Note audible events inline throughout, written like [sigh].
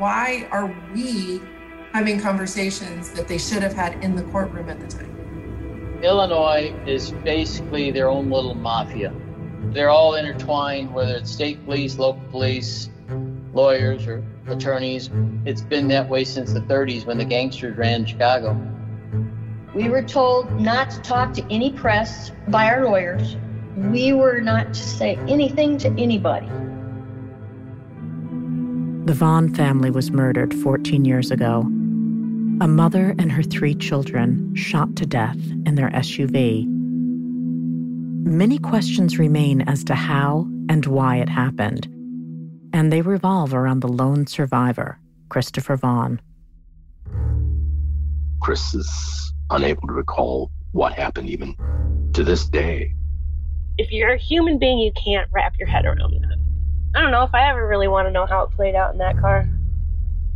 why are we having conversations that they should have had in the courtroom at the time? Illinois is basically their own little mafia. They're all intertwined, whether it's state police, local police, lawyers, or attorneys. It's been that way since the 30s when the gangsters ran Chicago. We were told not to talk to any press by our lawyers. We were not to say anything to anybody. The Vaughn family was murdered 14 years ago. A mother and her three children shot to death in their SUV. Many questions remain as to how and why it happened, and they revolve around the lone survivor, Christopher Vaughn. Chris is unable to recall what happened even to this day. If you're a human being, you can't wrap your head around that. I don't know if I ever really want to know how it played out in that car.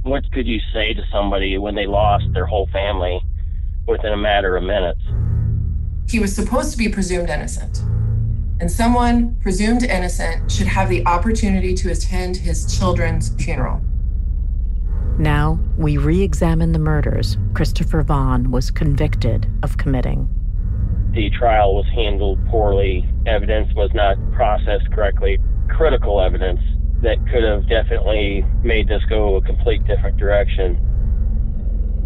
What could you say to somebody when they lost their whole family within a matter of minutes? He was supposed to be presumed innocent. And someone presumed innocent should have the opportunity to attend his children's funeral. Now, we re examine the murders Christopher Vaughn was convicted of committing. The trial was handled poorly, evidence was not processed correctly, critical evidence that could have definitely made this go a complete different direction.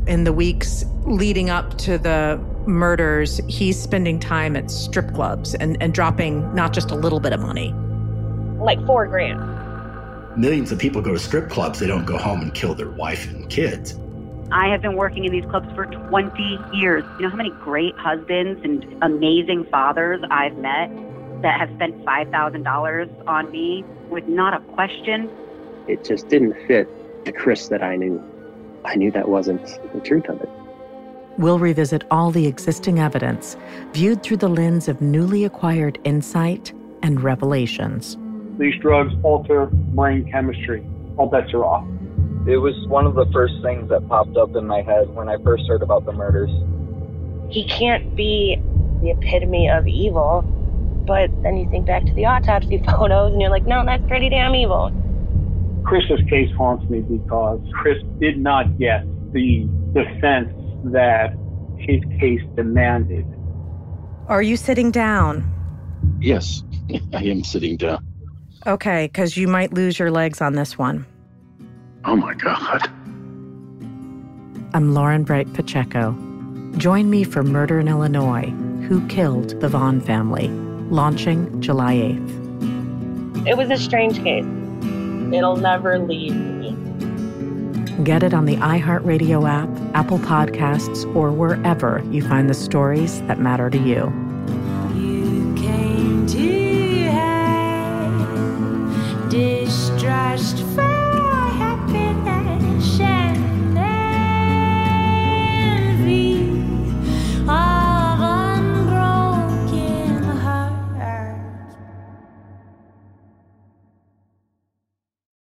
In the weeks leading up to the murders, he's spending time at strip clubs and, and dropping not just a little bit of money. Like four grand. Millions of people go to strip clubs, they don't go home and kill their wife and kids. I have been working in these clubs for 20 years. You know how many great husbands and amazing fathers I've met that have spent $5,000 on me with not a question? It just didn't fit the Chris that I knew. I knew that wasn't the truth of it. We'll revisit all the existing evidence viewed through the lens of newly acquired insight and revelations. These drugs alter brain chemistry. All bets are off. It was one of the first things that popped up in my head when I first heard about the murders. He can't be the epitome of evil, but then you think back to the autopsy [laughs] photos and you're like, no, that's pretty damn evil. Chris's case haunts me because Chris did not get the defense that his case demanded. Are you sitting down? Yes, [laughs] I am sitting down. Okay, because you might lose your legs on this one. Oh my God. I'm Lauren Bright Pacheco. Join me for Murder in Illinois Who Killed the Vaughn Family? Launching July 8th. It was a strange case. It'll never leave me. Get it on the iHeartRadio app, Apple Podcasts, or wherever you find the stories that matter to you.